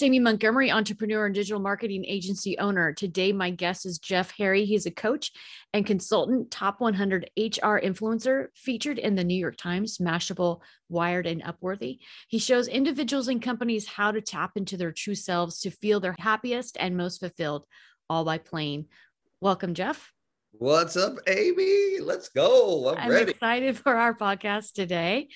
Amy Montgomery, entrepreneur and digital marketing agency owner. Today, my guest is Jeff Harry. He's a coach and consultant, top 100 HR influencer, featured in the New York Times, Mashable, Wired, and Upworthy. He shows individuals and companies how to tap into their true selves to feel their happiest and most fulfilled, all by playing. Welcome, Jeff. What's up, Amy? Let's go. I'm, I'm ready. excited for our podcast today.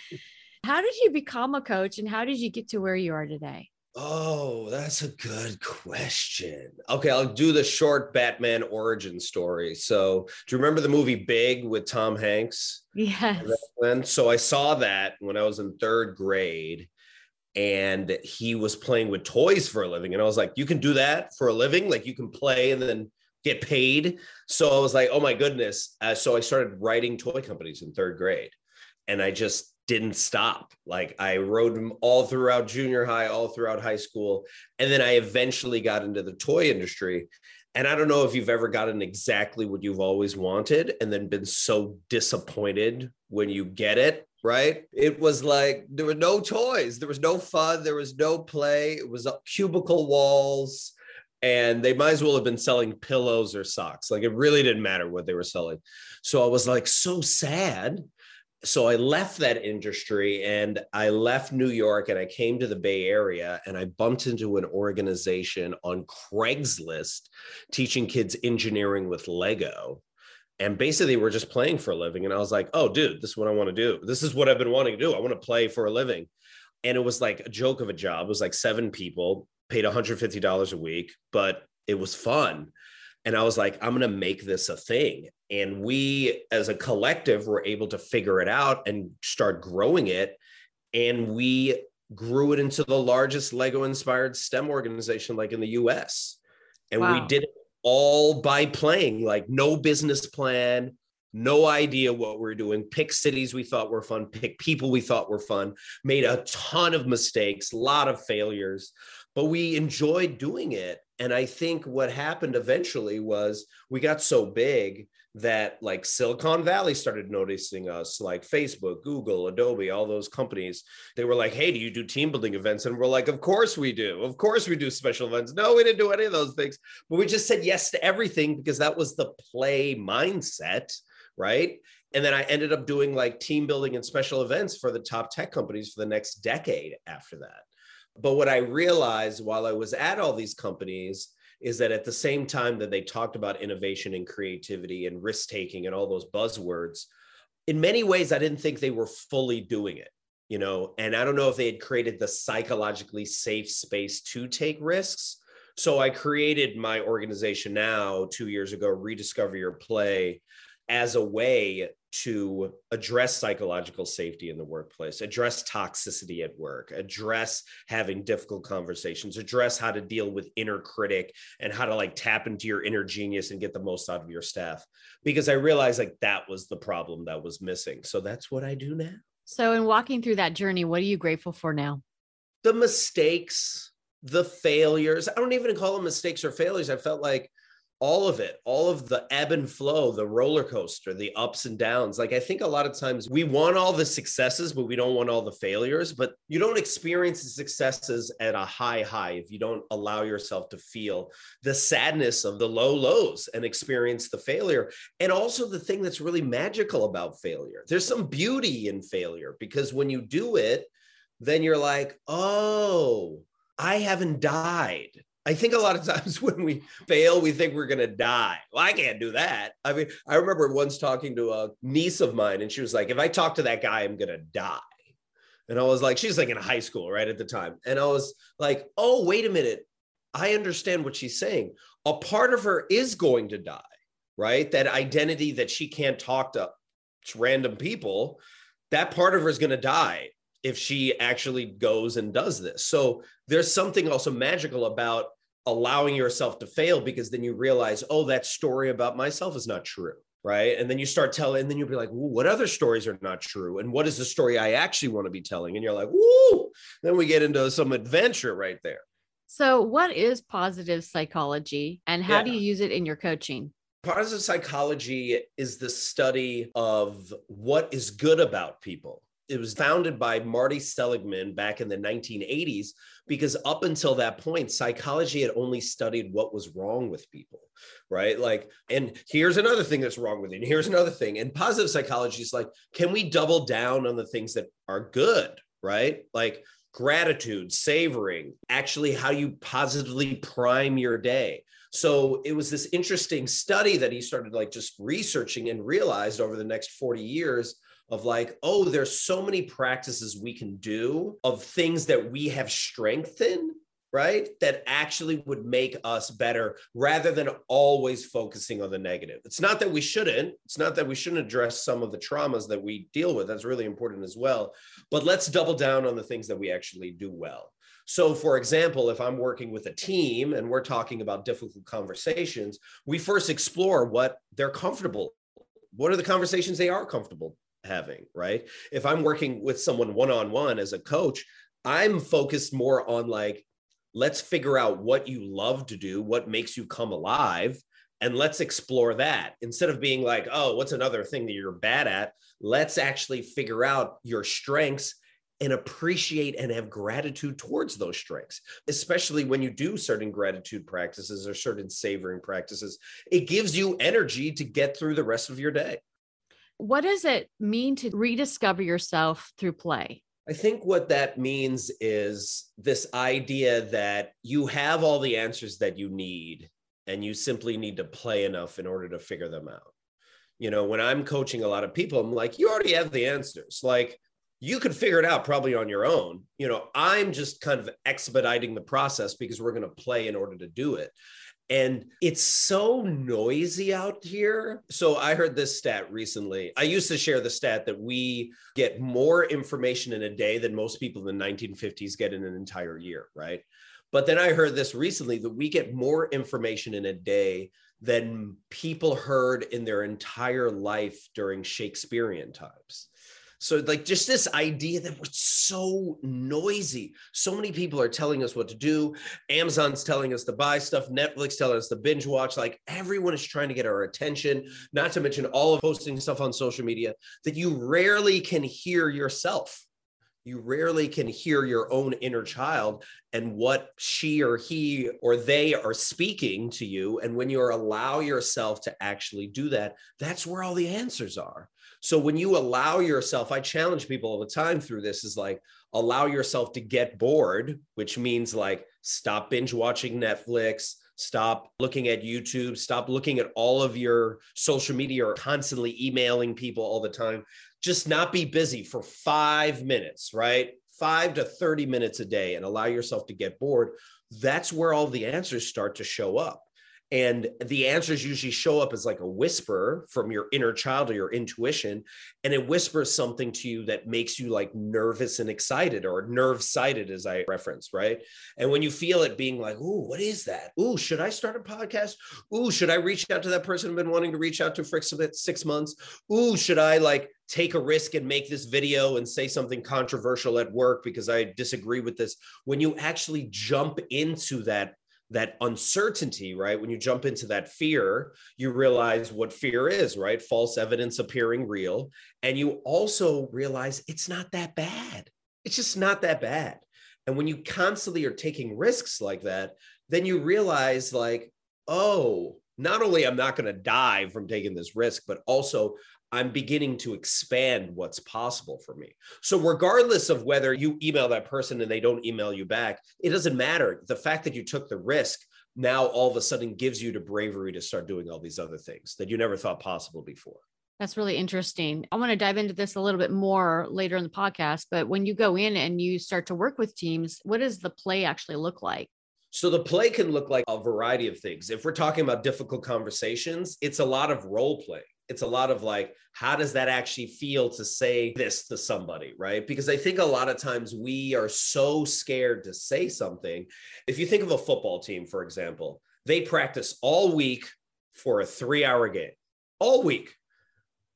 How did you become a coach and how did you get to where you are today? Oh, that's a good question. Okay, I'll do the short Batman origin story. So, do you remember the movie Big with Tom Hanks? Yes. So I saw that when I was in third grade, and he was playing with toys for a living. And I was like, You can do that for a living? Like, you can play and then get paid. So I was like, Oh my goodness. Uh, so I started writing toy companies in third grade. And I just didn't stop. Like I rode them all throughout junior high, all throughout high school. And then I eventually got into the toy industry. And I don't know if you've ever gotten exactly what you've always wanted and then been so disappointed when you get it, right? It was like there were no toys, there was no fun, there was no play. It was uh, cubicle walls and they might as well have been selling pillows or socks. Like it really didn't matter what they were selling. So I was like so sad so I left that industry and I left New York and I came to the Bay Area and I bumped into an organization on Craigslist teaching kids engineering with Lego. And basically, we're just playing for a living. And I was like, oh, dude, this is what I want to do. This is what I've been wanting to do. I want to play for a living. And it was like a joke of a job. It was like seven people, paid $150 a week, but it was fun. And I was like, I'm going to make this a thing. And we, as a collective, were able to figure it out and start growing it. And we grew it into the largest Lego inspired STEM organization, like in the US. And wow. we did it all by playing, like no business plan, no idea what we're doing, pick cities we thought were fun, pick people we thought were fun, made a ton of mistakes, a lot of failures, but we enjoyed doing it and I think what happened eventually was we got so big that like Silicon Valley started noticing us, like Facebook, Google, Adobe, all those companies. They were like, hey, do you do team building events? And we're like, of course we do. Of course we do special events. No, we didn't do any of those things. But we just said yes to everything because that was the play mindset, right? And then I ended up doing like team building and special events for the top tech companies for the next decade after that. But what I realized while I was at all these companies is that at the same time that they talked about innovation and creativity and risk taking and all those buzzwords, in many ways, I didn't think they were fully doing it. You know, and I don't know if they had created the psychologically safe space to take risks. So I created my organization now two years ago, Rediscover Your Play, as a way to address psychological safety in the workplace, address toxicity at work, address having difficult conversations, address how to deal with inner critic and how to like tap into your inner genius and get the most out of your staff. Because I realized like that was the problem that was missing. So that's what I do now. So, in walking through that journey, what are you grateful for now? The mistakes, the failures. I don't even call them mistakes or failures. I felt like all of it, all of the ebb and flow, the roller coaster, the ups and downs. Like I think a lot of times we want all the successes, but we don't want all the failures. But you don't experience the successes at a high high if you don't allow yourself to feel the sadness of the low lows and experience the failure. And also the thing that's really magical about failure. There's some beauty in failure because when you do it, then you're like, oh, I haven't died. I think a lot of times when we fail, we think we're going to die. Well, I can't do that. I mean, I remember once talking to a niece of mine, and she was like, if I talk to that guy, I'm going to die. And I was like, she's like in high school, right at the time. And I was like, oh, wait a minute. I understand what she's saying. A part of her is going to die, right? That identity that she can't talk to random people, that part of her is going to die if she actually goes and does this. So there's something also magical about allowing yourself to fail because then you realize, oh, that story about myself is not true. right? And then you start telling, and then you'll be like, what other stories are not true? And what is the story I actually want to be telling? And you're like, woo! Then we get into some adventure right there. So, what is positive psychology and how yeah. do you use it in your coaching? Positive psychology is the study of what is good about people. It was founded by Marty Seligman back in the 1980s because up until that point, psychology had only studied what was wrong with people, right? Like, and here's another thing that's wrong with you, and here's another thing. And positive psychology is like, can we double down on the things that are good, right? Like, gratitude, savoring, actually how you positively prime your day. So it was this interesting study that he started like just researching and realized over the next 40 years of like, oh, there's so many practices we can do of things that we have strength in, right? That actually would make us better rather than always focusing on the negative. It's not that we shouldn't, it's not that we shouldn't address some of the traumas that we deal with. That's really important as well. But let's double down on the things that we actually do well. So, for example, if I'm working with a team and we're talking about difficult conversations, we first explore what they're comfortable. What are the conversations they are comfortable having, right? If I'm working with someone one on one as a coach, I'm focused more on like, let's figure out what you love to do, what makes you come alive, and let's explore that instead of being like, oh, what's another thing that you're bad at? Let's actually figure out your strengths and appreciate and have gratitude towards those strengths, especially when you do certain gratitude practices or certain savoring practices. It gives you energy to get through the rest of your day. What does it mean to rediscover yourself through play? I think what that means is this idea that you have all the answers that you need and you simply need to play enough in order to figure them out. You know, when I'm coaching a lot of people, I'm like, you already have the answers. Like, you could figure it out probably on your own. You know, I'm just kind of expediting the process because we're going to play in order to do it. And it's so noisy out here. So I heard this stat recently. I used to share the stat that we get more information in a day than most people in the 1950s get in an entire year, right? But then I heard this recently that we get more information in a day than people heard in their entire life during Shakespearean times. So, like, just this idea that we're so noisy. So many people are telling us what to do. Amazon's telling us to buy stuff. Netflix telling us to binge watch. Like, everyone is trying to get our attention, not to mention all of posting stuff on social media that you rarely can hear yourself. You rarely can hear your own inner child and what she or he or they are speaking to you. And when you allow yourself to actually do that, that's where all the answers are. So when you allow yourself, I challenge people all the time through this is like allow yourself to get bored, which means like stop binge watching Netflix, stop looking at YouTube, stop looking at all of your social media or constantly emailing people all the time. Just not be busy for five minutes, right? Five to 30 minutes a day and allow yourself to get bored. That's where all the answers start to show up and the answers usually show up as like a whisper from your inner child or your intuition and it whispers something to you that makes you like nervous and excited or nerve sighted as i referenced right? And when you feel it being like ooh what is that? Ooh should i start a podcast? Ooh should i reach out to that person i've been wanting to reach out to for six months? Ooh should i like take a risk and make this video and say something controversial at work because i disagree with this? When you actually jump into that that uncertainty, right? When you jump into that fear, you realize what fear is, right? False evidence appearing real. And you also realize it's not that bad. It's just not that bad. And when you constantly are taking risks like that, then you realize, like, oh, not only I'm not going to die from taking this risk, but also I'm beginning to expand what's possible for me. So, regardless of whether you email that person and they don't email you back, it doesn't matter. The fact that you took the risk now all of a sudden gives you the bravery to start doing all these other things that you never thought possible before. That's really interesting. I want to dive into this a little bit more later in the podcast. But when you go in and you start to work with teams, what does the play actually look like? So the play can look like a variety of things. If we're talking about difficult conversations, it's a lot of role play it's a lot of like how does that actually feel to say this to somebody right? Because i think a lot of times we are so scared to say something. If you think of a football team for example they practice all week for a 3 hour game all week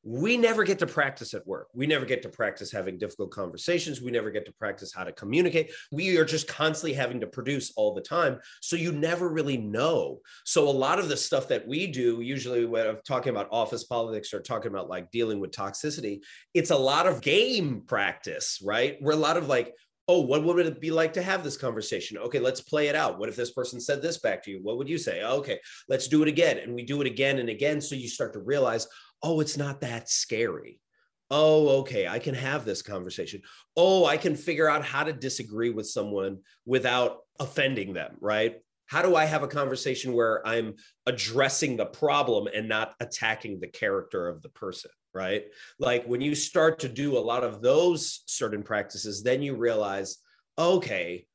we never get to practice at work. We never get to practice having difficult conversations. We never get to practice how to communicate. We are just constantly having to produce all the time. So you never really know. So a lot of the stuff that we do, usually when I'm talking about office politics or talking about like dealing with toxicity, it's a lot of game practice, right? We're a lot of like, oh, what would it be like to have this conversation? Okay, let's play it out. What if this person said this back to you? What would you say? Okay, let's do it again. And we do it again and again. So you start to realize, oh, it's not that scary. Oh, okay, I can have this conversation. Oh, I can figure out how to disagree with someone without offending them, right? How do I have a conversation where I'm addressing the problem and not attacking the character of the person, right? Like when you start to do a lot of those certain practices, then you realize, okay,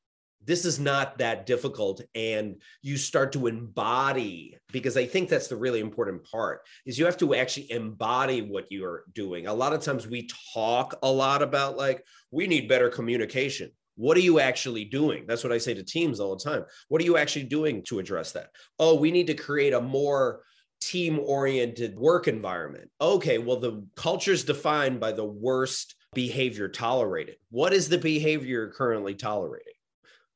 this is not that difficult and you start to embody because i think that's the really important part is you have to actually embody what you're doing. A lot of times we talk a lot about like we need better communication. What are you actually doing? That's what i say to teams all the time. What are you actually doing to address that? Oh we need to create a more team oriented work environment. Okay well the culture is defined by the worst behavior tolerated. What is the behavior you're currently tolerating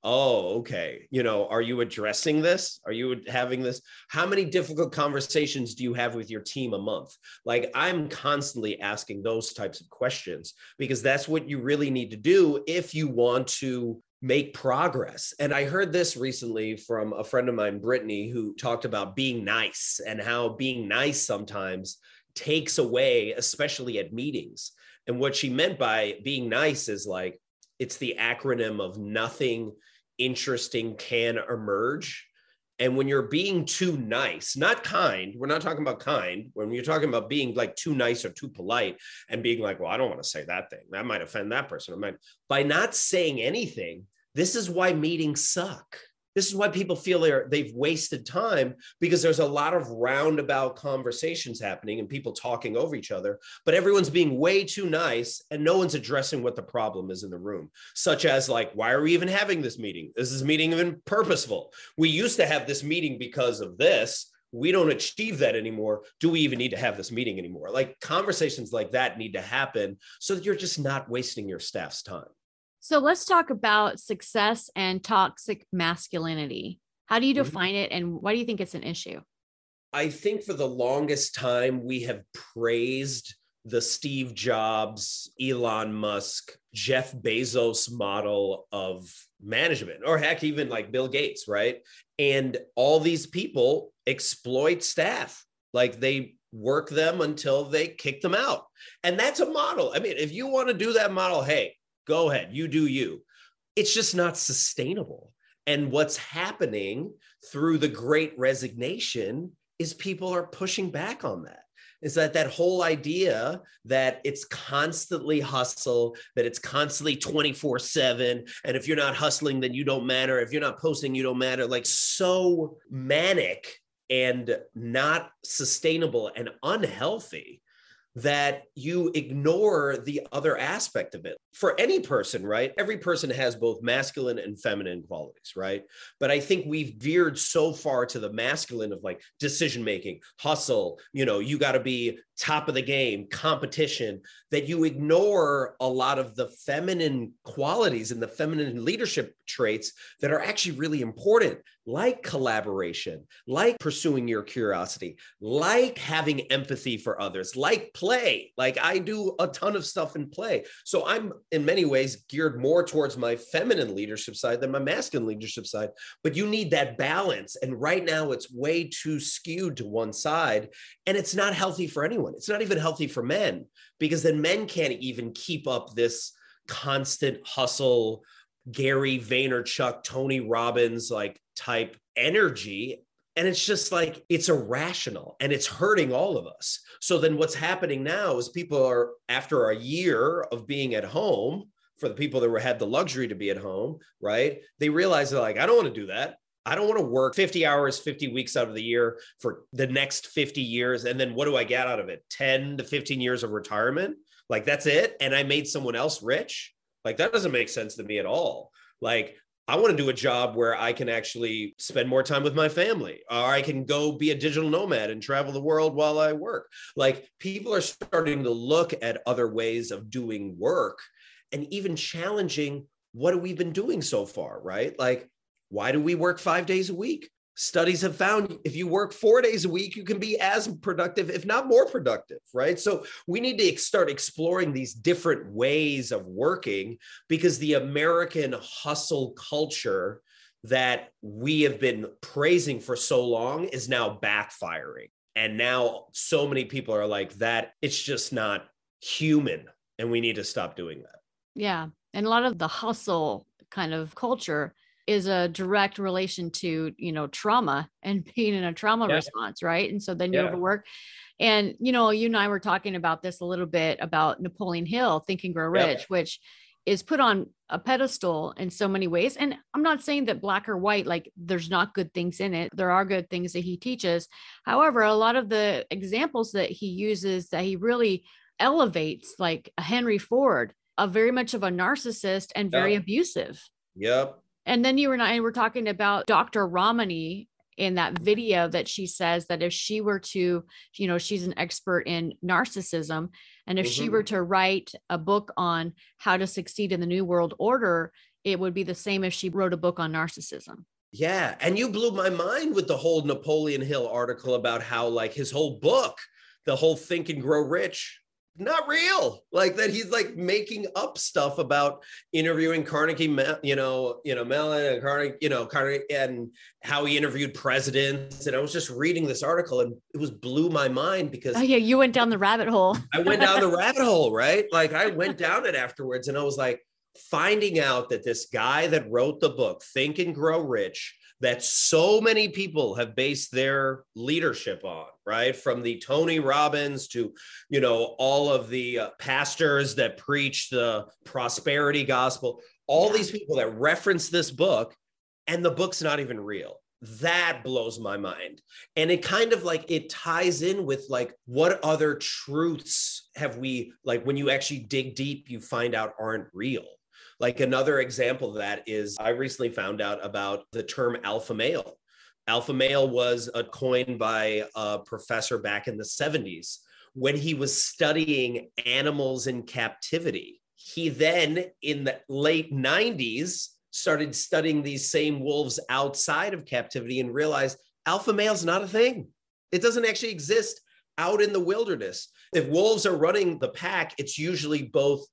oh okay. You know are you addressing this? Are you having this? How many difficult conversations do you have with your team a month? Like i'm constantly asking those types of questions because that's what you really need to do if you want to make progress. And i heard this recently from a friend of mine brittany who talked about being nice and how being nice sometimes takes away especially at meetings. And what she meant by being nice is like it's the acronym of nothing interesting can emerge. And when you're being too nice, not kind, we're not talking about kind. When you're talking about being like too nice or too polite and being like, well, I don't want to say that thing. That might offend that person. Might, by not saying anything, this is why meetings suck this is why people feel they're they've wasted time because there's a lot of roundabout conversations happening and people talking over each other but everyone's being way too nice and no one's addressing what the problem is in the room such as like why are we even having this meeting? Is this meeting even purposeful? We used to have this meeting because of this. We don't achieve that anymore. Do we even need to have this meeting anymore? Like conversations like that need to happen so that you're just not wasting your staff's time so let's talk about success and toxic masculinity. How do you mm-hmm. define mm-hmm. it and why do you think it's an issue? I think for the longest time, we have praised the Steve Jobs, Elon Musk, Jeff Bezos model of management, or heck, even like Bill Gates, right? And all these people exploit staff. Like they work them until they kick them out. And that's a model. I mean, if you want to do that model, hey, Go ahead, you do you. It's just not sustainable. And what's happening through the great resignation is people are pushing back on that is that that whole idea that it's constantly hustle that it's constantly 24 7 and if you're not hustling then you don't matter if you're not posting you don't matter like so manic and not sustainable and unhealthy that you ignore the other aspect of it. For any person, right? Every person has both masculine and feminine qualities, right? But I think we've veered so far to the masculine of like decision making, hustle, you know, you got to be top of the game, competition, that you ignore a lot of the feminine qualities and the feminine leadership traits that are actually really important, like collaboration, like pursuing your curiosity, like having empathy for others, like play. Like I do a ton of stuff in play. So I'm in many ways geared more towards my feminine leadership side than my masculine leadership side. But you need that balance. And right now it's way too skewed to one side. And it's not healthy for anyone. It's not even healthy for men because then men can't even keep up this constant hustle, Gary Vaynerchuk, Tony Robbins like type energy. And it's just like it's irrational and it's hurting all of us. So then what's happening now is people are, after a year of being at home, for the people that were had the luxury to be at home, right? They realize they're like, I don't want to do that. I don't want to work 50 hours, 50 weeks out of the year for the next 50 years. And then what do I get out of it? 10 to 15 years of retirement? Like that's it. And I made someone else rich. Like that doesn't make sense to me at all. Like I want to do a job where I can actually spend more time with my family, or I can go be a digital nomad and travel the world while I work. Like people are starting to look at other ways of doing work and even challenging what we've we been doing so far, right? Like, why do we work five days a week? Studies have found if you work four days a week, you can be as productive, if not more productive, right? So we need to start exploring these different ways of working because the American hustle culture that we have been praising for so long is now backfiring. And now so many people are like, that it's just not human. And we need to stop doing that. Yeah. And a lot of the hustle kind of culture is a direct relation to, you know, trauma and being in a trauma yeah. response, right? And so then you yeah. overwork. And, you know, you and I were talking about this a little bit about Napoleon Hill, Think and Grow Rich, yeah. which is put on a pedestal in so many ways. And I'm not saying that black or white, like there's not good things in it. There are good things that he teaches. However, a lot of the examples that he uses that he really elevates, like Henry Ford, a very much of a narcissist and very yep. abusive. Yep. And then you and I were talking about Dr. Ramani in that video that she says that if she were to, you know, she's an expert in narcissism. And if mm-hmm. she were to write a book on how to succeed in the New World Order, it would be the same if she wrote a book on narcissism. Yeah. And you blew my mind with the whole Napoleon Hill article about how, like, his whole book, the whole Think and Grow Rich, not real. Like that he's like making up stuff about interviewing carnegie you know you know mellon and carnegie you know carnegie and how he interviewed presidents. And i was just reading this article and it was blew my mind because oh yeah you went down the rabbit hole. I went down the rabbit hole right? Like i went down it afterwards and i was like finding out that this guy that wrote the book think and grow rich that so many people have based their leadership on right? From the tony robbins to you know all of the uh, pastors that preach the prosperity gospel all yeah. these people that reference this book and the book's not even real. That blows my mind. And it kind of like it ties in with like what other truths have we like when you actually dig deep you find out aren't real like another example of that is I recently found out about the term alpha male. Alpha male was a coined by a professor back in the 70s when he was studying animals in captivity. He then, in the late 90s, started studying these same wolves outside of captivity and realized alpha male's not a thing. It doesn't actually exist out in the wilderness. If wolves are running the pack, it's usually both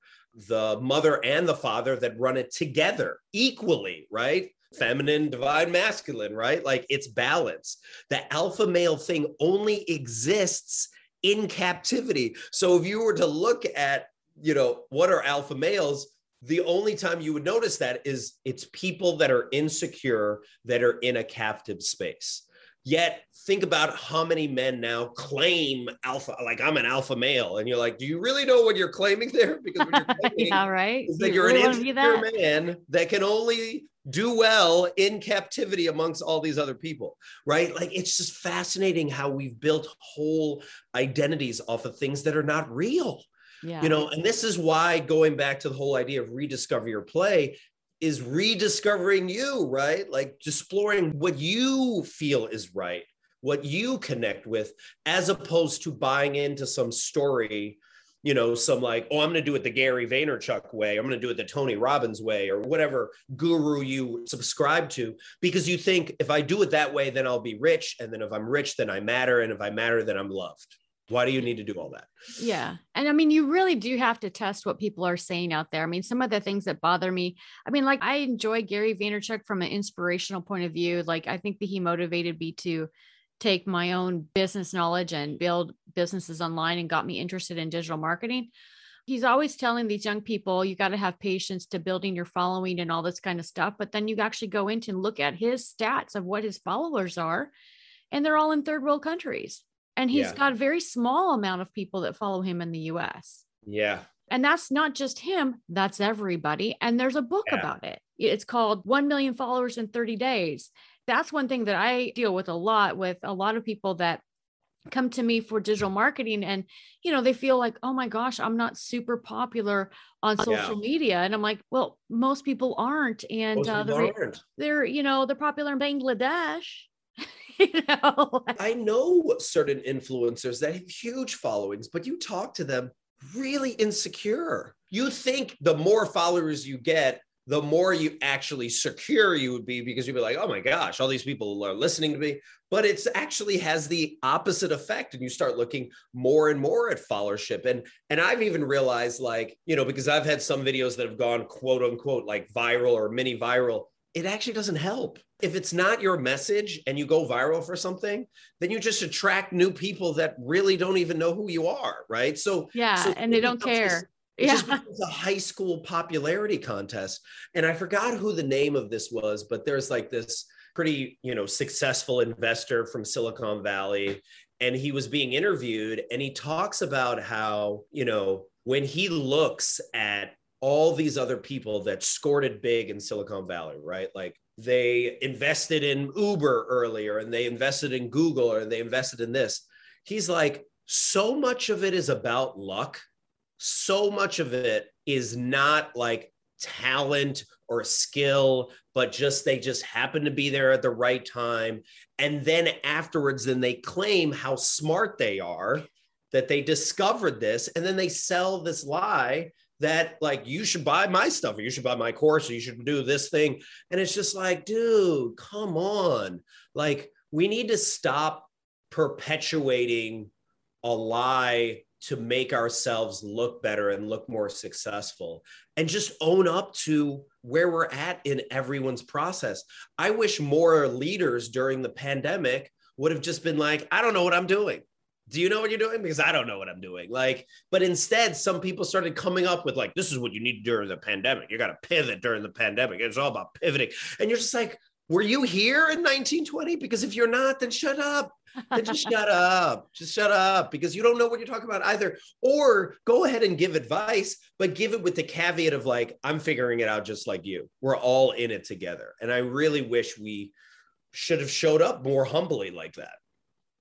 the mother and the father that run it together equally, right? Feminine, divine, masculine, right? Like it's balance. The alpha male thing only exists in captivity. So if you were to look at, you know, what are alpha males, the only time you would notice that is it's people that are insecure that are in a captive space. Yet think about how many men now claim alpha, like I'm an alpha male. And you're like, do you really know what you're claiming there? Because you're claiming yeah, right. Is that you are really an insecure man that can only do well in captivity amongst all these other people, right? Like it's just fascinating how we've built whole identities off of things that are not real. Yeah. You know, and this is why going back to the whole idea of rediscover your play is rediscovering you, right? Like exploring what you feel is right, what you connect with, as opposed to buying into some story, you know, some like, oh, I'm going to do it the Gary Vaynerchuk way, I'm going to do it the Tony Robbins way, or whatever guru you subscribe to, because you think if I do it that way, then I'll be rich. And then if I'm rich, then I matter. And if I matter, then I'm loved why do you need to do all that? Yeah. And i mean you really do have to test what people are saying out there. I mean some of the things that bother me i mean like i enjoy gary vaynerchuk from an inspirational point of view. Like i think that he motivated me to take my own business knowledge and build businesses online and got me interested in digital marketing. He's always telling these young people you got to have patience to building your following and all this kind of stuff but then you actually go into and look at his stats of what his followers are and they're all in third world countries and he's yeah. got a very small amount of people that follow him in the US. Yeah. And that's not just him, that's everybody. And there's a book yeah. about it. It's called 1 million followers in 30 days. That's one thing that I deal with a lot with a lot of people that come to me for digital marketing and you know they feel like oh my gosh i'm not super popular on social yeah. media and i'm like well most people aren't and uh, they're, aren't. they're you know they're popular in bangladesh you know i know certain influencers that have huge followings but you talk to them really insecure you think the more followers you get the more you actually secure you would be because you'd be like, oh my gosh, all these people are listening to me. But it's actually has the opposite effect. And you start looking more and more at followership. And and I've even realized, like, you know, because I've had some videos that have gone quote unquote like viral or mini viral. It actually doesn't help. If it's not your message and you go viral for something, then you just attract new people that really don't even know who you are. Right. So yeah, so and they don't care it yeah. just becomes a high school popularity contest. And I forgot who the name of this was, but there's like this pretty, you know, successful investor from Silicon Valley. And he was being interviewed and he talks about how, you know, when he looks at all these other people that scored big in Silicon Valley, right? Like they invested in Uber earlier and they invested in Google or they invested in this. He's like, so much of it is about luck so much of it is not like talent or skill but just they just happen to be there at the right time and then afterwards then they claim how smart they are that they discovered this and then they sell this lie that like you should buy my stuff or you should buy my course or you should do this thing and it's just like dude come on like we need to stop perpetuating a lie to make ourselves look better and look more successful and just own up to where we're at in everyone's process. I wish more leaders during the pandemic would have just been like, I don't know what I'm doing. Do you know what you're doing? Because I don't know what I'm doing. Like, but instead, some people started coming up with like, this is what you need during the pandemic. You got to pivot during the pandemic. It's all about pivoting. And you're just like, were you here in 1920? Because if you're not, then shut up. Then just shut up. Just shut up because you don't know what you're talking about either. Or go ahead and give advice, but give it with the caveat of like, I'm figuring it out just like you. We're all in it together. And I really wish we should have showed up more humbly like that.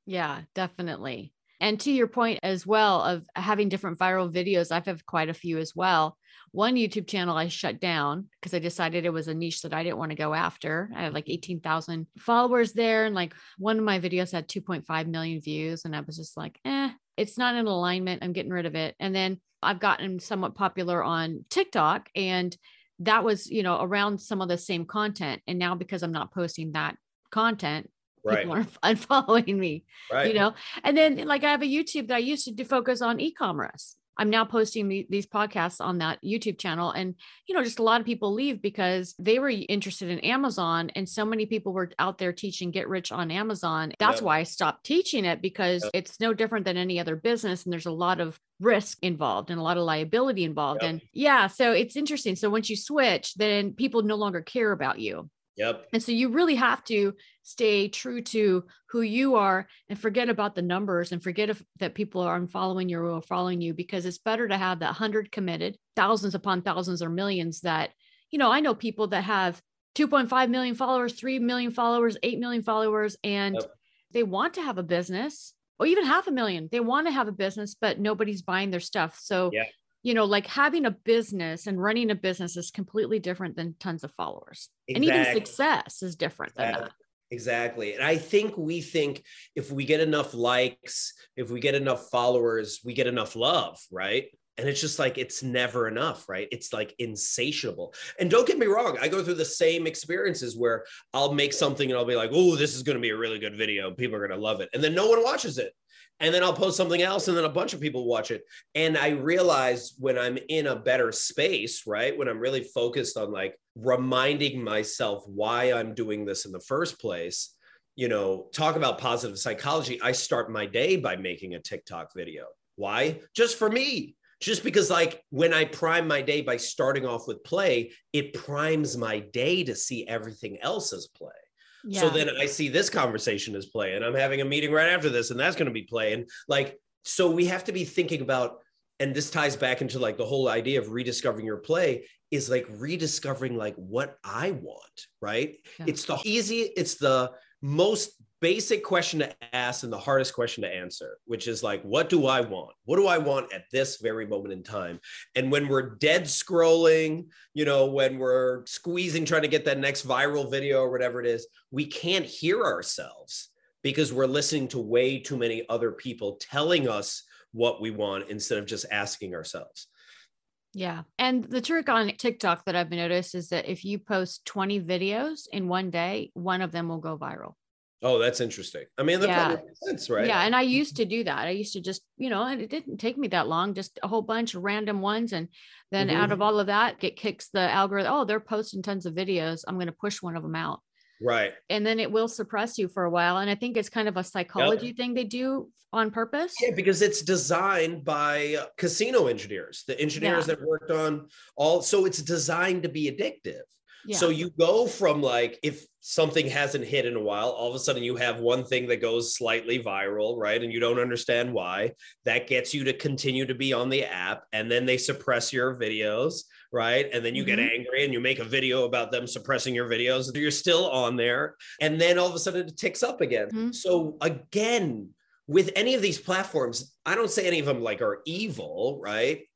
Yeah, definitely. And to your point as well of having different viral videos, I've had quite a few as well. One YouTube channel I shut down because I decided it was a niche that I didn't want to go after. I had like 18,000 followers there. And like one of my videos had 2.5 million views. And I was just like, eh, it's not in alignment. I'm getting rid of it. And then I've gotten somewhat popular on TikTok. And that was, you know, around some of the same content. And now because I'm not posting that content, right. people are unfollowing me, right. you know? And then like I have a YouTube that I used to do focus on e-commerce. I'm now posting the, these podcasts on that YouTube channel. And, you know, just a lot of people leave because they were interested in Amazon. And so many people were out there teaching Get Rich on Amazon. That's yep. why I stopped teaching it because yep. it's no different than any other business. And there's a lot of risk involved and a lot of liability involved. Yep. And yeah, so it's interesting. So once you switch, then people no longer care about you. Yep. And so you really have to stay true to who you are and forget about the numbers and forget if, that people are following you or following you because it's better to have that 100 committed, thousands upon thousands or millions that, you know, I know people that have 2.5 million followers, 3 million followers, 8 million followers, and yep. they want to have a business or even half a million. They want to have a business, but nobody's buying their stuff. So yeah you know, like having a business and running a business is completely different than tons of followers. Exactly. And even success is different exactly. than that. Exactly. And I think we think if we get enough likes, if we get enough followers, we get enough love, right? And it's just like, it's never enough, right? It's like insatiable. And don't get me wrong, I go through the same experiences where I'll make something and I'll be like, oh, this is going to be a really good video. People are going to love it. And then no one watches it and then I'll post something else and then a bunch of people watch it. And I realize when I'm in a better space, right? When I'm really focused on like reminding myself why I'm doing this in the first place, you know, talk about positive psychology. I start my day by making a TikTok video. Why? Just for me. Just because, like, when I prime my day by starting off with play, it primes my day to see everything else as play. Yeah. So then I see this conversation as play, and I'm having a meeting right after this, and that's going to be play. And like, so we have to be thinking about, and this ties back into like the whole idea of rediscovering your play is like rediscovering like what I want, right? Yeah. It's the easy, it's the most basic question to ask and the hardest question to answer, which is like, what do I want? What do I want at this very moment in time? And when we're dead scrolling, you know, when we're squeezing, trying to get that next viral video or whatever it is, we can't hear ourselves because we're listening to way too many other people telling us what we want instead of just asking ourselves. Yeah. And the trick on TikTok that I've noticed is that if you post 20 videos in one day, one of them will go viral. Oh, that's interesting. I mean, that Yeah. makes sense, right? Yeah. And I used to do that. I used to just, you know, and it didn't take me that long, just a whole bunch of random ones. And then out Mhm. of all of that, it kicks the algorithm. Oh, they're posting tons of videos. I'm going to push one of them out. Right. And then it will suppress you for a while. And I think it's kind of a psychology thing they do on purpose. Yeah, because it's designed by casino engineers, the engineers that worked on all. So it's designed to be addictive. Yeah. So you go from like, if something hasn't hit in a while, all of a sudden you have one thing that goes slightly viral, right? And you don't understand why. That gets you to continue to be on the app. And then they suppress your videos, right? And then you get Mhm. angry and you make a video about them suppressing your videos. You're still on there. And then all of a sudden it ticks up again. Mhm. So again, with any of these platforms, I don't say any of them like are evil, right?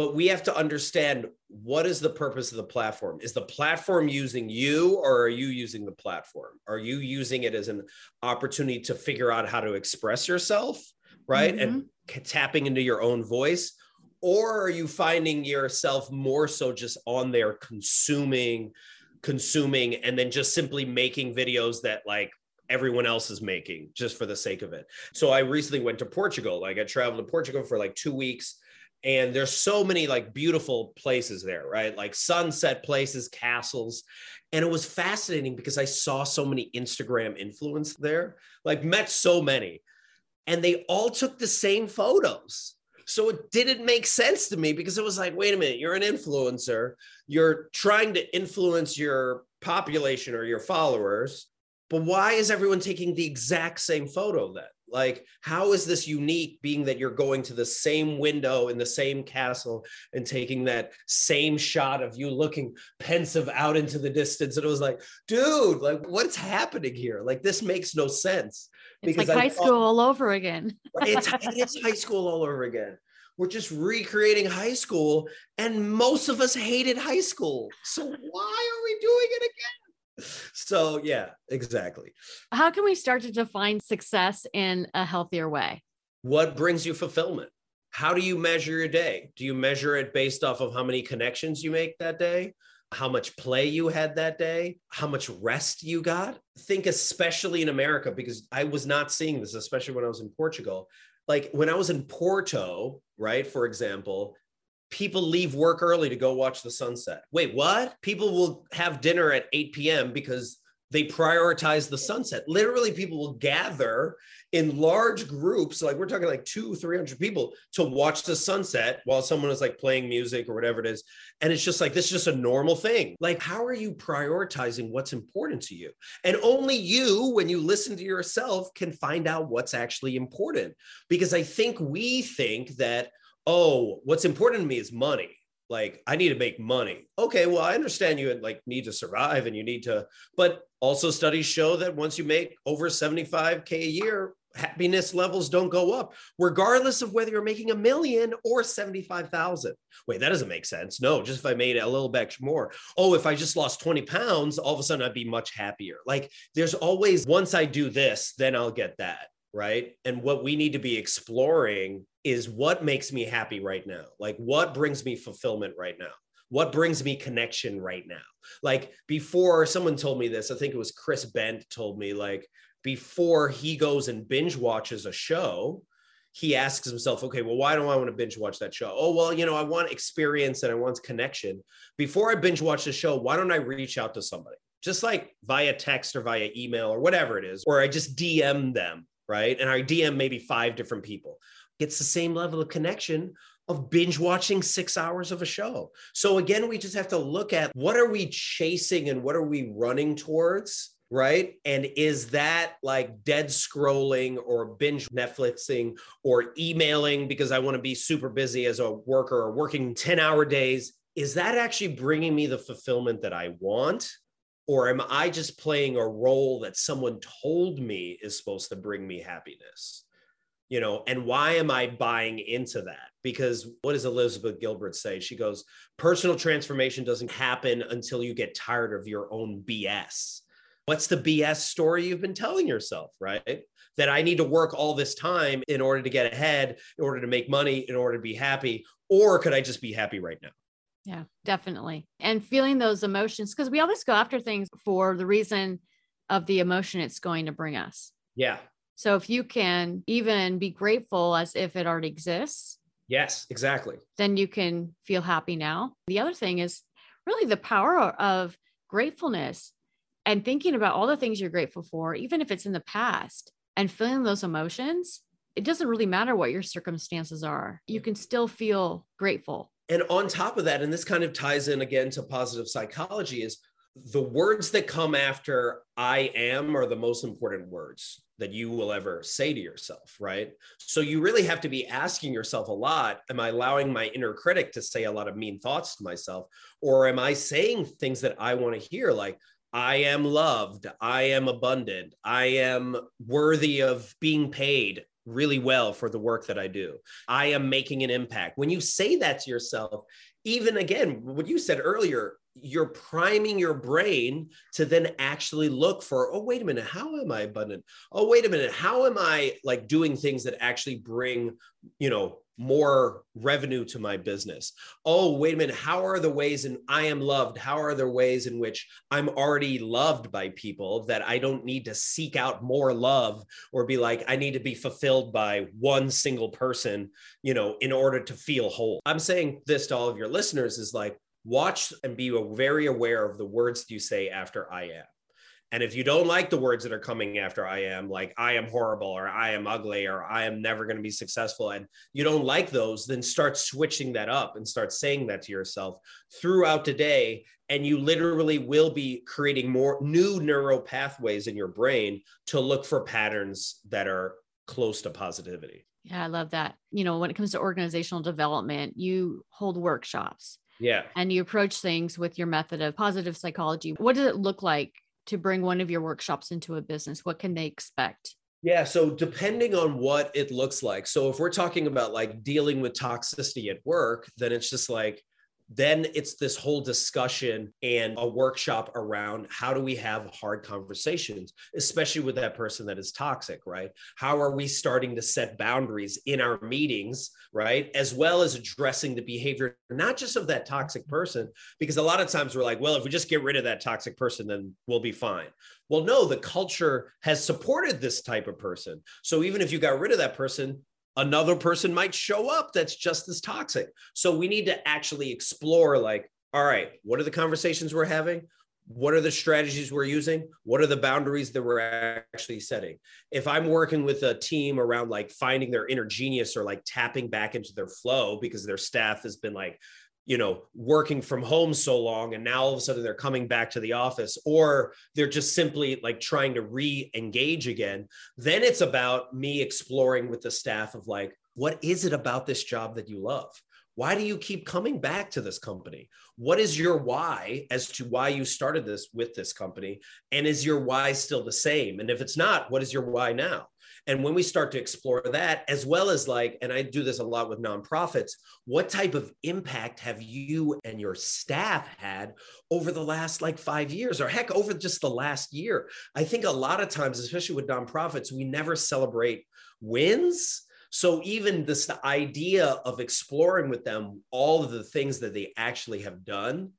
But we have to understand what is the purpose of the platform? Is the platform using you or are you using the platform? Are you using it as an opportunity to figure out how to express yourself, right? And mm-hmm. tapping into your own voice? Or are you finding yourself more so just on there consuming, consuming, and then just simply making videos that like everyone else is making just for the sake of it? So I recently went to Portugal. Like I traveled to Portugal for like two weeks and there's so many like beautiful places there right? Like sunset places castles. And it was fascinating because i saw so many instagram influence there like met so many. And they all took the same photos. So it didn't make sense to me because it was like wait a minute you're an influencer. You're trying to influence your population or your followers but why is everyone taking the exact same photo then like, how is this unique being that you're going to the same window in the same castle and taking that same shot of you looking pensive out into the distance? And it was like, dude, like, what's happening here? Like, this makes no sense. It's like because I high thought- school all over again. It's, it's high school all over again. We're just recreating high school, and most of us hated high school. So, why are we doing it again? So, yeah, exactly. How can we start to define success in a healthier way? what brings you fulfillment? How do you measure your day? Do you measure it based off of how many connections you make that day? How much play you had that day? How much rest you got? Think especially in america because i was not seeing this especially when i was in portugal. Like when i was in porto right for example people leave work early to go watch the sunset. Wait what? People will have dinner at 8 p.m because they prioritize the sunset. Literally people will gather in large groups like we're talking like two 300 people to watch the sunset while someone is like playing music or whatever it is. And it's just like this is just a normal thing. Like how are you prioritizing what's important to you? And only you when you listen to yourself can find out what's actually important. Because i think we think that oh what's important to me is money. Like i need to make money. Okay well i understand you like need to survive and you need to but also studies show that once you make over 75k a year happiness levels don't go up regardless of whether you're making a million or 75,000 wait that doesn't make sense. No just if i made a little bit more. Oh if i just lost 20 pounds all of a sudden i'd be much happier. Like there's always once i do this then i'll get that right? And what we need to be exploring is what makes me happy right now. Like what brings me fulfillment right now? What brings me connection right now? Like before someone told me this i think it was chris bent told me like before he goes and binge watches a show he asks himself okay well why do i want to binge watch that show? Oh well you know i want experience and i want connection. Before i binge watch the show why don't i reach out to somebody? Just like via text or via email or whatever it is or i just dm them right and i dm maybe five different people it's the same level of connection of binge watching six hours of a show. So again, we just have to look at what are we chasing and what are we running towards, right? And is that like dead scrolling or binge Netflixing or emailing because I want to be super busy as a worker or working 10 hour days? Is that actually bringing me the fulfillment that I want? Or am I just playing a role that someone told me is supposed to bring me happiness? You know, and why am I buying into that? Because what does Elizabeth Gilbert say? She goes, personal transformation doesn't happen until you get tired of your own BS. What's the BS story you've been telling yourself, right? That I need to work all this time in order to get ahead, in order to make money, in order to be happy. Or could I just be happy right now? Yeah, definitely. And feeling those emotions, because we always go after things for the reason of the emotion it's going to bring us. Yeah. So if you can even be grateful as if it already exists. Yes, exactly. Then you can feel happy now. The other thing is really the power of gratefulness and thinking about all the things you're grateful for, even if it's in the past, and feeling those emotions. It doesn't really matter what your circumstances are. You can still feel grateful and on top of that and this kind of ties in again to positive psychology is the words that come after i am are the most important words that you will ever say to yourself right so you really have to be asking yourself a lot am i allowing my inner critic to say a lot of mean thoughts to myself or am i saying things that i want to hear like I am loved. I am abundant. I am worthy of being paid really well for the work that I do. I am making an impact. When you say that to yourself, even again, what you said earlier, you're priming your brain to then actually look for, oh, wait a minute, how am I abundant? Oh, wait a minute, how am I like doing things that actually bring, you know, more revenue to my business. Oh, wait a minute. How are the ways in I am loved? How are there ways in which I'm already loved by people that I don't need to seek out more love or be like, I need to be fulfilled by one single person, you know, in order to feel whole? I'm saying this to all of your listeners is like, watch and be very aware of the words you say after I am. And if you don't like the words that are coming after I am, like I am horrible or I am ugly or I am never going to be successful, and you don't like those, then start switching that up and start saying that to yourself throughout the day. And you literally will be creating more new neural pathways in your brain to look for patterns that are close to positivity. Yeah, I love that. You know, when it comes to organizational development, you hold workshops. Yeah. And you approach things with your method of positive psychology. What does it look like to bring one of your workshops into a business? What can they expect? Yeah. So, depending on what it looks like. So, if we're talking about like dealing with toxicity at work, then it's just like, then it's this whole discussion and a workshop around how do we have hard conversations, especially with that person that is toxic, right? How are we starting to set boundaries in our meetings, right? As well as addressing the behavior, not just of that toxic person, because a lot of times we're like, well, if we just get rid of that toxic person, then we'll be fine. Well, no, the culture has supported this type of person. So even if you got rid of that person, another person might show up that's just as toxic. So we need to actually explore like, all right, what are the conversations we're having? What are the strategies we're using? What are the boundaries that we're actually setting? If I'm working with a team around like finding their inner genius or like tapping back into their flow because their staff has been like you know working from home so long and now all of a sudden they're coming back to the office or they're just simply like trying to re-engage again then it's about me exploring with the staff of like what is it about this job that you love? Why do you keep coming back to this company? What is your why as to why you started this with this company? And is your why still the same? And if it's not what is your why now and when we start to explore that, as well as like, and I do this a lot with nonprofits, what type of impact have you and your staff had over the last like five years, or heck, over just the last year? I think a lot of times, especially with nonprofits, we never celebrate wins. So even this the idea of exploring with them all of the things that they actually have done,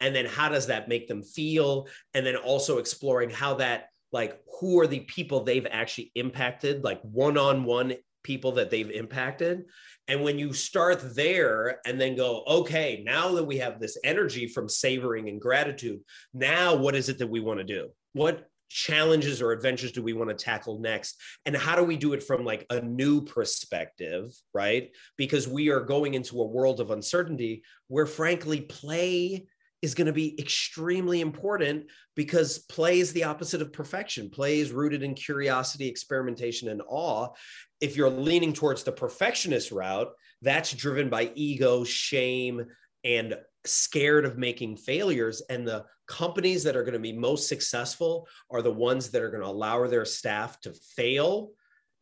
and then how does that make them feel, and then also exploring how that like who are the people they've actually impacted, like one on one people that they've impacted. And when you start there and then go, okay, now that we have this energy from savoring and gratitude, now what is it that we want to do? What challenges or adventures do we want to tackle next and how do we do it from like a new perspective right because we are going into a world of uncertainty where frankly play is going to be extremely important because play is the opposite of perfection. Play is rooted in curiosity, experimentation, and awe. If you're leaning towards the perfectionist route, that's driven by ego, shame, and scared of making failures. And the companies that are going to be most successful are the ones that are going to allow their staff to fail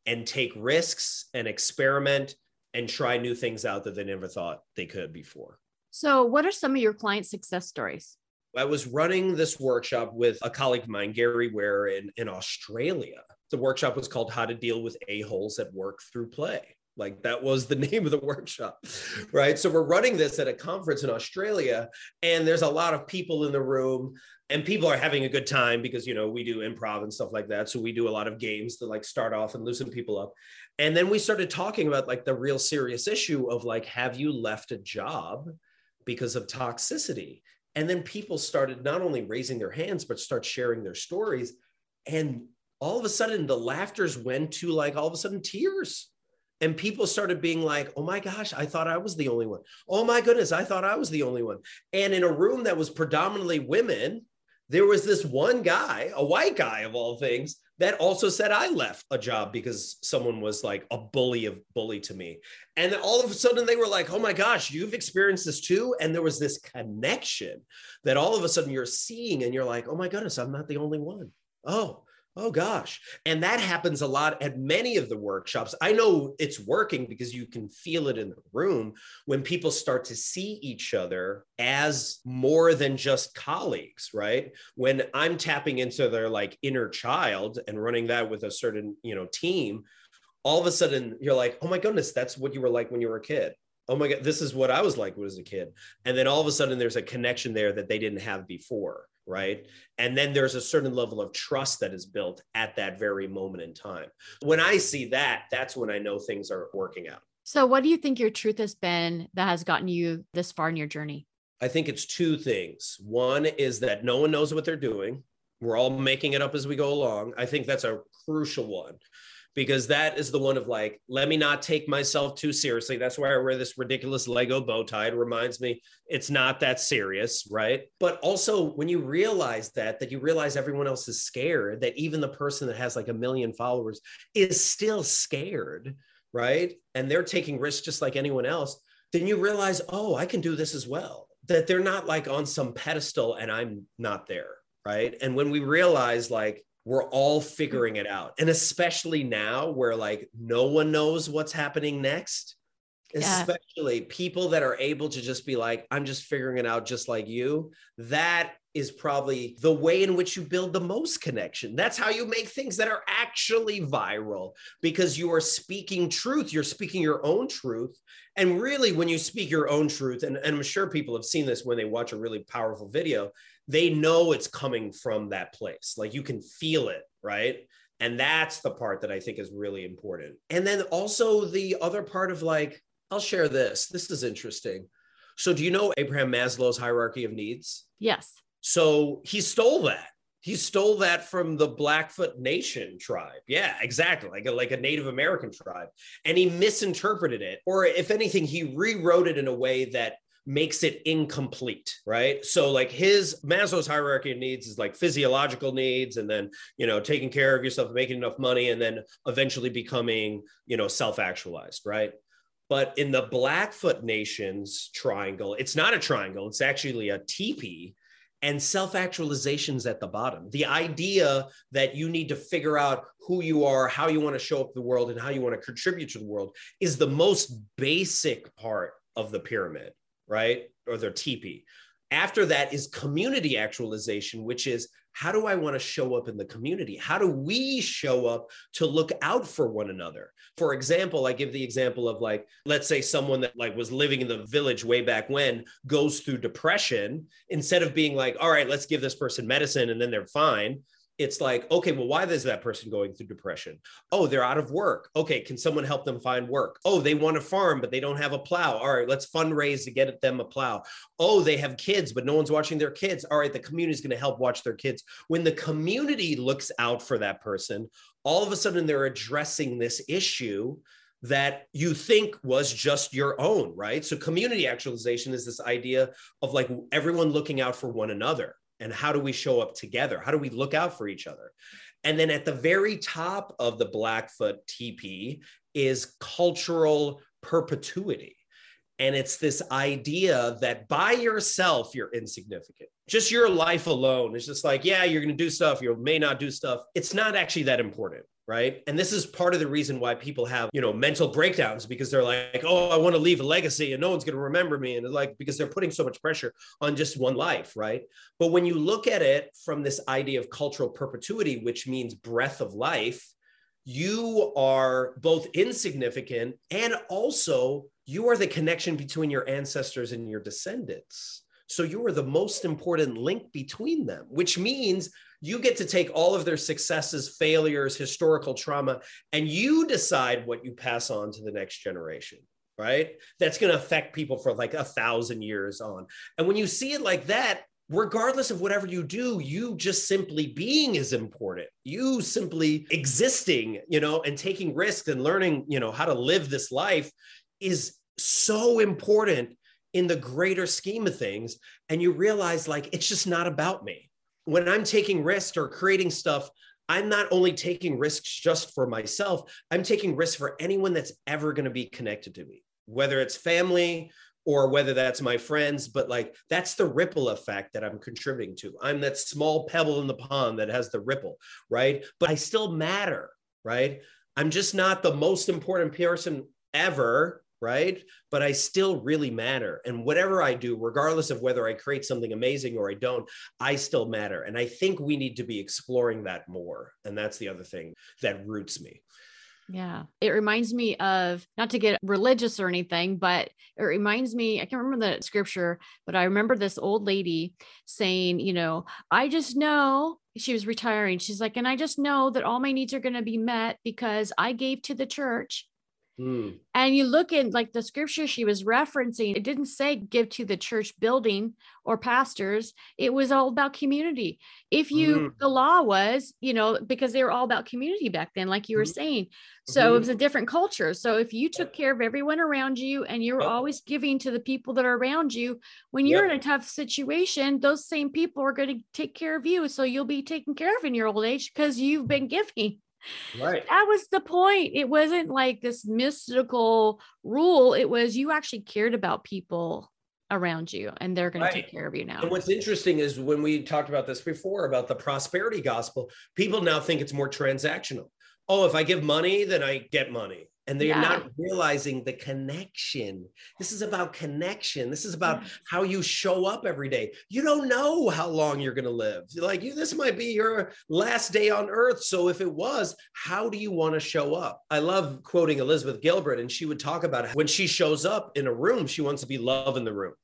and take risks and experiment and try new things out that they never thought they could before. So, what are some of your client success stories? I was running this workshop with a colleague of mine, Gary Ware, in, in Australia. The workshop was called How to Deal with A-Holes at Work Through Play. Like that was the name of the workshop, right? So we're running this at a conference in Australia, and there's a lot of people in the room, and people are having a good time because you know we do improv and stuff like that. So we do a lot of games to like start off and loosen people up. And then we started talking about like the real serious issue of like, have you left a job because of toxicity? And then people started not only raising their hands, but start sharing their stories. And all of a sudden, the laughters went to like all of a sudden tears. And people started being like, oh my gosh, I thought I was the only one. Oh my goodness, I thought I was the only one. And in a room that was predominantly women, there was this one guy, a white guy of all things, that also said I left a job because someone was like a bully of bully to me. And then all of a sudden they were like, oh my gosh, you've experienced this too. And there was this connection that all of a sudden you're seeing and you're like, oh my goodness, I'm not the only one. Oh, Oh gosh. And that happens a lot at many of the workshops. I know it's working because you can feel it in the room when people start to see each other as more than just colleagues, right? When I'm tapping into their like inner child and running that with a certain, you know, team, all of a sudden you're like, "Oh my goodness, that's what you were like when you were a kid." Oh my god, this is what I was like when I was a kid. And then all of a sudden there's a connection there that they didn't have before right? And then there's a certain level of trust that is built at that very moment in time. When I see that, that's when I know things are working out. So, what do you think your truth has been that has gotten you this far in your journey? I think it's two things. One is that no one knows what they're doing. We're all making it up as we go along. I think that's a crucial one because that is the one of like, let me not take myself too seriously. That's why I wear this ridiculous Lego bow tie. It reminds me it's not that serious, right? But also when you realize that, that you realize everyone else is scared, that even the person that has like a million followers is still scared, right? And they're taking risks just like anyone else, then you realize, oh, I can do this as well. That they're not like on some pedestal and I'm not there, right? And when we realize like, we're all mm-hmm. figuring it out. And especially now where like no one knows what's happening next, yeah. especially people that are able to just be like, I'm just figuring it out just like you. That is probably the way in which you build the most connection. That's how you make things that are actually viral because you are speaking truth. You're speaking your own truth. And really, when you speak your own truth, and, and I'm sure people have seen this when they watch a really powerful video, they know it's coming from that place. Like you can feel it, right? And that's the part that I think is really important. And then also the other part of like, I'll share this. This is interesting. So, do you know Abraham Maslow's hierarchy of needs? Yes. So, he stole that. He stole that from the Blackfoot Nation tribe. Yeah, exactly. Like a, like a Native American tribe. And he misinterpreted it. Or, if anything, he rewrote it in a way that makes it incomplete, right? So like his Maslow's hierarchy of needs is like physiological needs and then, you know, taking care of yourself, making enough money and then eventually becoming, you know, self-actualized, right? But in the Blackfoot Nations triangle, it's not a triangle, it's actually a teepee and self actualizations at the bottom. The idea that you need to figure out who you are, how you want to show up the world, and how you want to contribute to the world is the most basic part of the pyramid right? Or their teepee. After that is community actualization, which is how do I want to show up in the community? How do we show up to look out for one another? For example, I give the example of like, let's say someone that like was living in the village way back when goes through depression, instead of being like, all right, let's give this person medicine and then they're fine it's like, okay, well, why is that person going through depression? Oh, they're out of work. Okay, can someone help them find work? Oh, they want to farm, but they don't have a plow. All right, let's fundraise to get them a plow. Oh, they have kids, but no one's watching their kids. All right, the community is going to help watch their kids. When the community looks out for that person, all of a sudden they're addressing this issue that you think was just your own, right? So community actualization is this idea of like everyone looking out for one another and how do we show up together? How do we look out for each other? And then at the very top of the Blackfoot teepee is cultural perpetuity. And it's this idea that by yourself, you're insignificant. Just your life alone is just like, yeah, you're going to do stuff. You may not do stuff. It's not actually that important right? And this is part of the reason why people have you know mental breakdowns because they're like oh i want to leave a legacy and no one's going to remember me and like because they're putting so much pressure on just one life right? But when you look at it from this idea of cultural perpetuity which means breath of life you are both insignificant and also you are the connection between your ancestors and your descendants. So you are the most important link between them which means you get to take all of their successes, failures, historical trauma, and you decide what you pass on to the next generation right? That's going to affect people for like a thousand years on. And when you see it like that, regardless of whatever you do, you just simply being is important. You simply existing, you know, and taking risks and learning, you know, how to live this life is so important in the greater scheme of things. And you realize like it's just not about me when I'm taking risks or creating stuff, I'm not only taking risks just for myself, I'm taking risks for anyone that's ever going to be connected to me, whether it's family or whether that's my friends. But like that's the ripple effect that I'm contributing to. I'm that small pebble in the pond that has the ripple, right? But I still matter, right? I'm just not the most important person ever right? But I still really matter. And whatever I do, regardless of whether I create something amazing or I don't, I still matter. And I think we need to be exploring that more. And that's the other thing that roots me. Yeah. It reminds me of not to get religious or anything, but it reminds me, I can't remember the scripture, but I remember this old lady saying, you know, I just know she was retiring. She's like, and I just know that all my needs are going to be met because I gave to the church Mm. And you look in like the scripture she was referencing, it didn't say give to the church building or pastors. It was all about community. If you, mm. the law was, you know, because they were all about community back then, like you were mm. saying. So mm-hmm. it was a different culture. So if you took care of everyone around you and you're yep. always giving to the people that are around you, when you're yep. in a tough situation, those same people are going to take care of you. So you'll be taken care of in your old age because you've been giving. Right. That was the point. It wasn't like this mystical rule. It was you actually cared about people around you and they're going right. to take care of you now. And what's interesting is when we talked about this before about the prosperity gospel, people now think it's more transactional. Oh, if I give money, then I get money and they're yeah. not realizing the connection. This is about connection. This is about yes. how you show up every day. You don't know how long you're going to live. Like you, this might be your last day on earth. So if it was, how do you want to show up? I love quoting Elizabeth Gilbert, and she would talk about when she shows up in a room, she wants to be love in the room.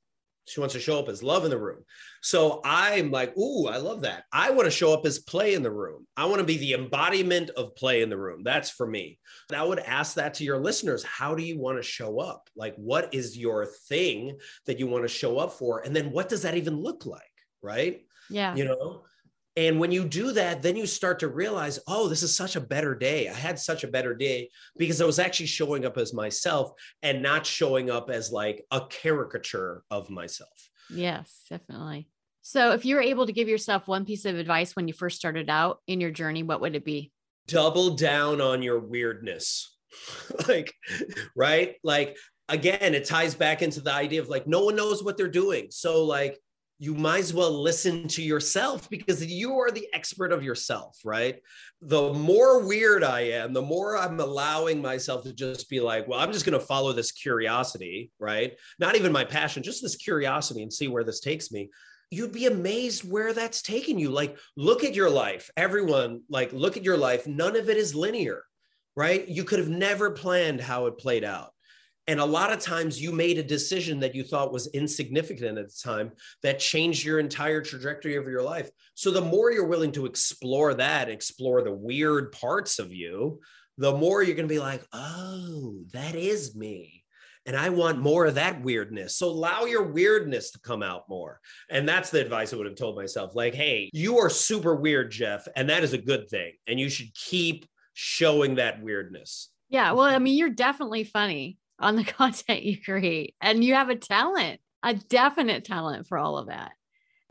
She wants to show up as love in the room. So I'm like, ooh, I love that. I want to show up as play in the room. I want to be the embodiment of play in the room. That's for me. And I would ask that to your listeners. How do you want to show up? Like, what is your thing that you want to show up for? And then what does that even look like? Right. Yeah. You know, and when you do that, then you start to realize, oh, this is such a better day. I had such a better day because I was actually showing up as myself and not showing up as like a caricature of myself. Yes, definitely. So, if you were able to give yourself one piece of advice when you first started out in your journey, what would it be? Double down on your weirdness. like, right? Like, again, it ties back into the idea of like, no one knows what they're doing. So, like, you might as well listen to yourself because you are the expert of yourself, right? The more weird I am, the more I'm allowing myself to just be like, well, I'm just going to follow this curiosity, right? Not even my passion, just this curiosity and see where this takes me. You'd be amazed where that's taken you. Like, look at your life. Everyone, like, look at your life. None of it is linear, right? You could have never planned how it played out and a lot of times you made a decision that you thought was insignificant at the time that changed your entire trajectory of your life. So the more you're willing to explore that, explore the weird parts of you, the more you're going to be like, oh, that is me. And I want more of that weirdness. So allow your weirdness to come out more. And that's the advice I would have told myself like, hey, you are super weird, Jeff. And that is a good thing. And you should keep showing that weirdness. Yeah. Well, I mean, you're definitely funny on the content you create. And you have a talent, a definite talent for all of that.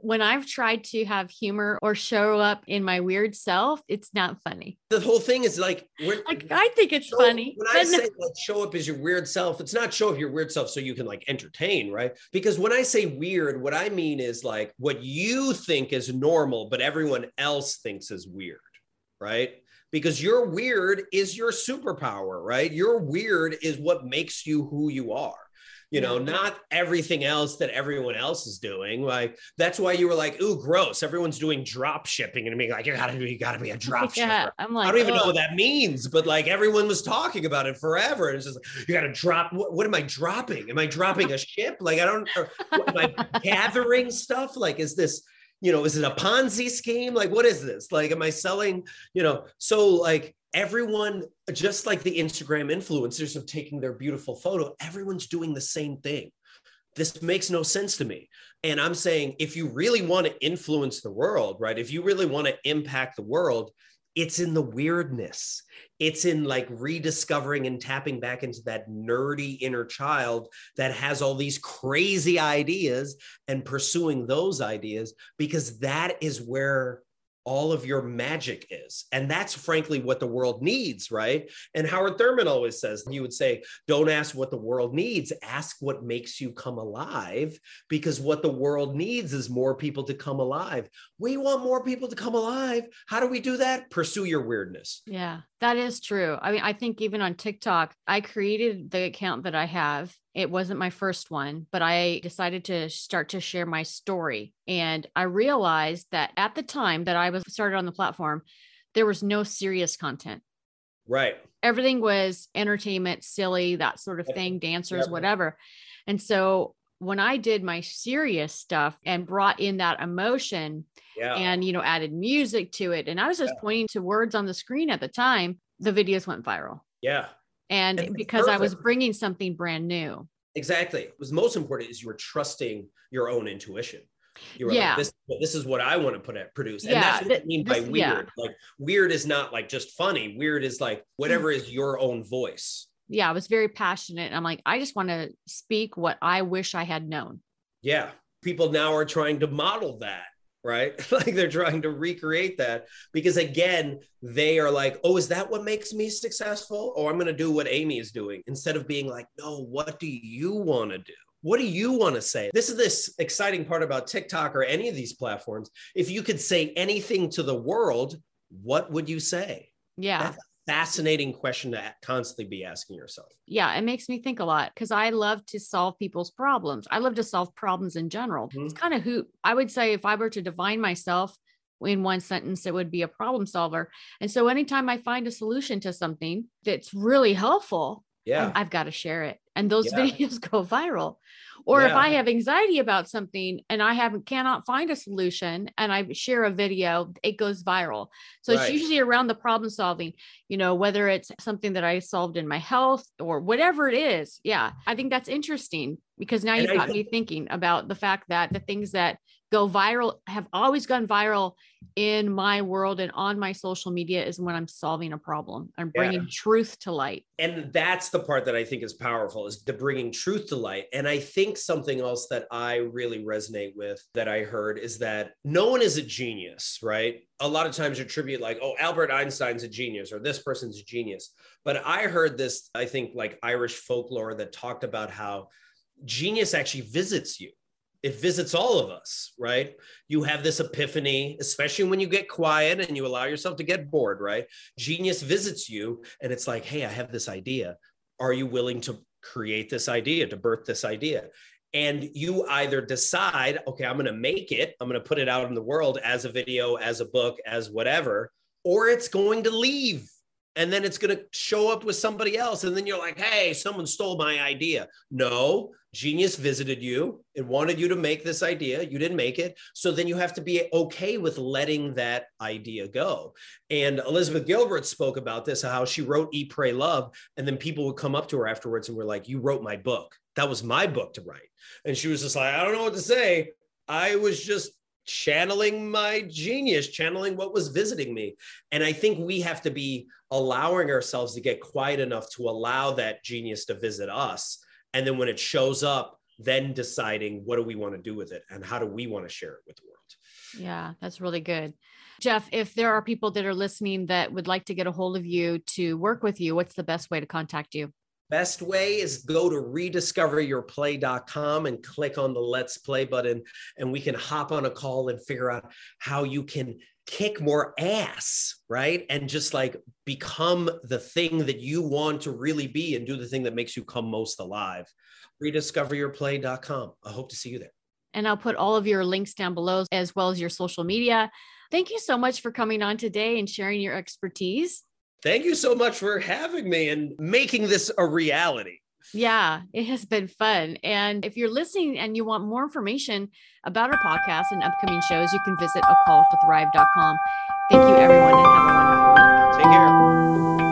when I've tried to have humor or show up in my weird self, it's not funny. The whole thing is like, like I think it's funny. When I say like show up as your weird self, it's not show up your weird self so you can like entertain, right? Because when I say weird, what I mean is like what you think is normal, but everyone else thinks is weird, right? Because your weird is your superpower, right? Your weird is what makes you who you are you know, not everything else that everyone else is doing. Like that's why you were like, "Ooh, gross!" Everyone's doing drop shipping and being like, "You gotta be, you gotta be a drop yeah, shipper." I'm like, I don't even know what that means, but like everyone was talking about it forever. And it's just like, you gotta drop. What, what am I dropping? Am I dropping a ship? Like I don't. am I gathering stuff? Like is this? You know, is it a Ponzi scheme? Like what is this? Like, am I selling? You know, so like everyone just like the instagram influencers of taking their beautiful photo everyone's doing the same thing this makes no sense to me and i'm saying if you really want to influence the world right if you really want to impact the world it's in the weirdness. It's in like rediscovering and tapping back into that nerdy inner child that has all these crazy ideas and pursuing those ideas because that is where all of your magic is. And that's frankly what the world needs, right? And Howard Thurman always says, he would say, don't ask what the world needs, ask what makes you come alive, because what the world needs is more people to come alive. We want more people to come alive. How do we do that? Pursue your weirdness. Yeah, that is true. I mean, I think even on TikTok, I created the account that I have it wasn't my first one, but I decided to start to share my story. And I realized that at the time that I was started on the platform, there was no serious content. Right. Everything was entertainment, silly, that sort of thing, dancers, whatever. And so when I did my serious stuff and brought in that emotion yeah. and, you know, added music to it, and I was just yeah. pointing to words on the screen at the time, the videos went viral. Yeah and, and because. I was bringing something brand new. Exactly. What's most important is you were trusting your own intuition. You were yeah. like, this, this is what I want to put at produce. And yeah, that's what th- I mean by this, weird. Yeah. Like weird is not like just funny. Weird is like whatever hmm. is your own voice. Yeah, I was very passionate. I'm like, I just want to speak what I wish I had known. Yeah. People now are trying to model that right? like they're trying to recreate that because again, they are like, oh, is that what makes me successful? Oh, I'm going to do what Amy is doing instead of being like, no, what do you want to do? What do you want to say? This is this exciting part about TikTok or any of these platforms. If you could say anything to the world, what would you say? Yeah. That's fascinating question to constantly be asking yourself. Yeah, it makes me think a lot because I love to solve people's problems. I love to solve problems in general. Mm-hmm. It's kind of who I would say if I were to define myself in one sentence, it would be a problem solver. And so anytime I find a solution to something that's really helpful, yeah, I've got to share it. And those yeah. videos go viral. Or yeah. if I have anxiety about something and I haven't cannot find a solution and I share a video, it goes viral. So right. it's usually around the problem solving, you know, whether it's something that I solved in my health or whatever it is. Yeah. I think that's interesting because now you've got me thinking about the fact that the things that go viral have always gone viral in my world and on my social media is when I'm solving a problem I'm bringing yeah. truth to light. And that's the part that I think is powerful is the bringing truth to light. And I think something else that I really resonate with that I heard is that no one is a genius, right? A lot of times you attribute like, oh, Albert Einstein's a genius or this person's a genius. But I heard this, I think like Irish folklore that talked about how genius actually visits you it visits all of us, right? You have this epiphany, especially when you get quiet and you allow yourself to get bored, right? Genius visits you and it's like, hey, I have this idea. Are you willing to create this idea, to birth this idea? And you either decide, okay, I'm going to make it, I'm going to put it out in the world as a video, as a book, as whatever, or it's going to leave and then it's going to show up with somebody else and then you're like hey someone stole my idea. No genius visited you. It wanted you to make this idea. You didn't make it. So then you have to be okay with letting that idea go. And elizabeth gilbert spoke about this how she wrote eat pray love and then people would come up to her afterwards and were like you wrote my book. That was my book to write. And she was just like i don't know what to say. I was just channeling my genius, channeling what was visiting me. And I think we have to be allowing ourselves to get quiet enough to allow that genius to visit us. And then when it shows up, then deciding what do we want to do with it and how do we want to share it with the world. Yeah, that's really good. Jeff, if there are people that are listening that would like to get a hold of you to work with you, what's the best way to contact you? Best way is go to rediscoveryourplay.com and click on the let's play button, and we can hop on a call and figure out how you can kick more ass, right? And just like become the thing that you want to really be and do the thing that makes you come most alive. Rediscoveryourplay.com. I hope to see you there. And I'll put all of your links down below as well as your social media. Thank you so much for coming on today and sharing your expertise. Thank you so much for having me and making this a reality. Yeah, it has been fun. And if you're listening and you want more information about our podcast and upcoming shows, you can visit a call for thrive.com. Thank you, everyone, and have a wonderful week. Take care.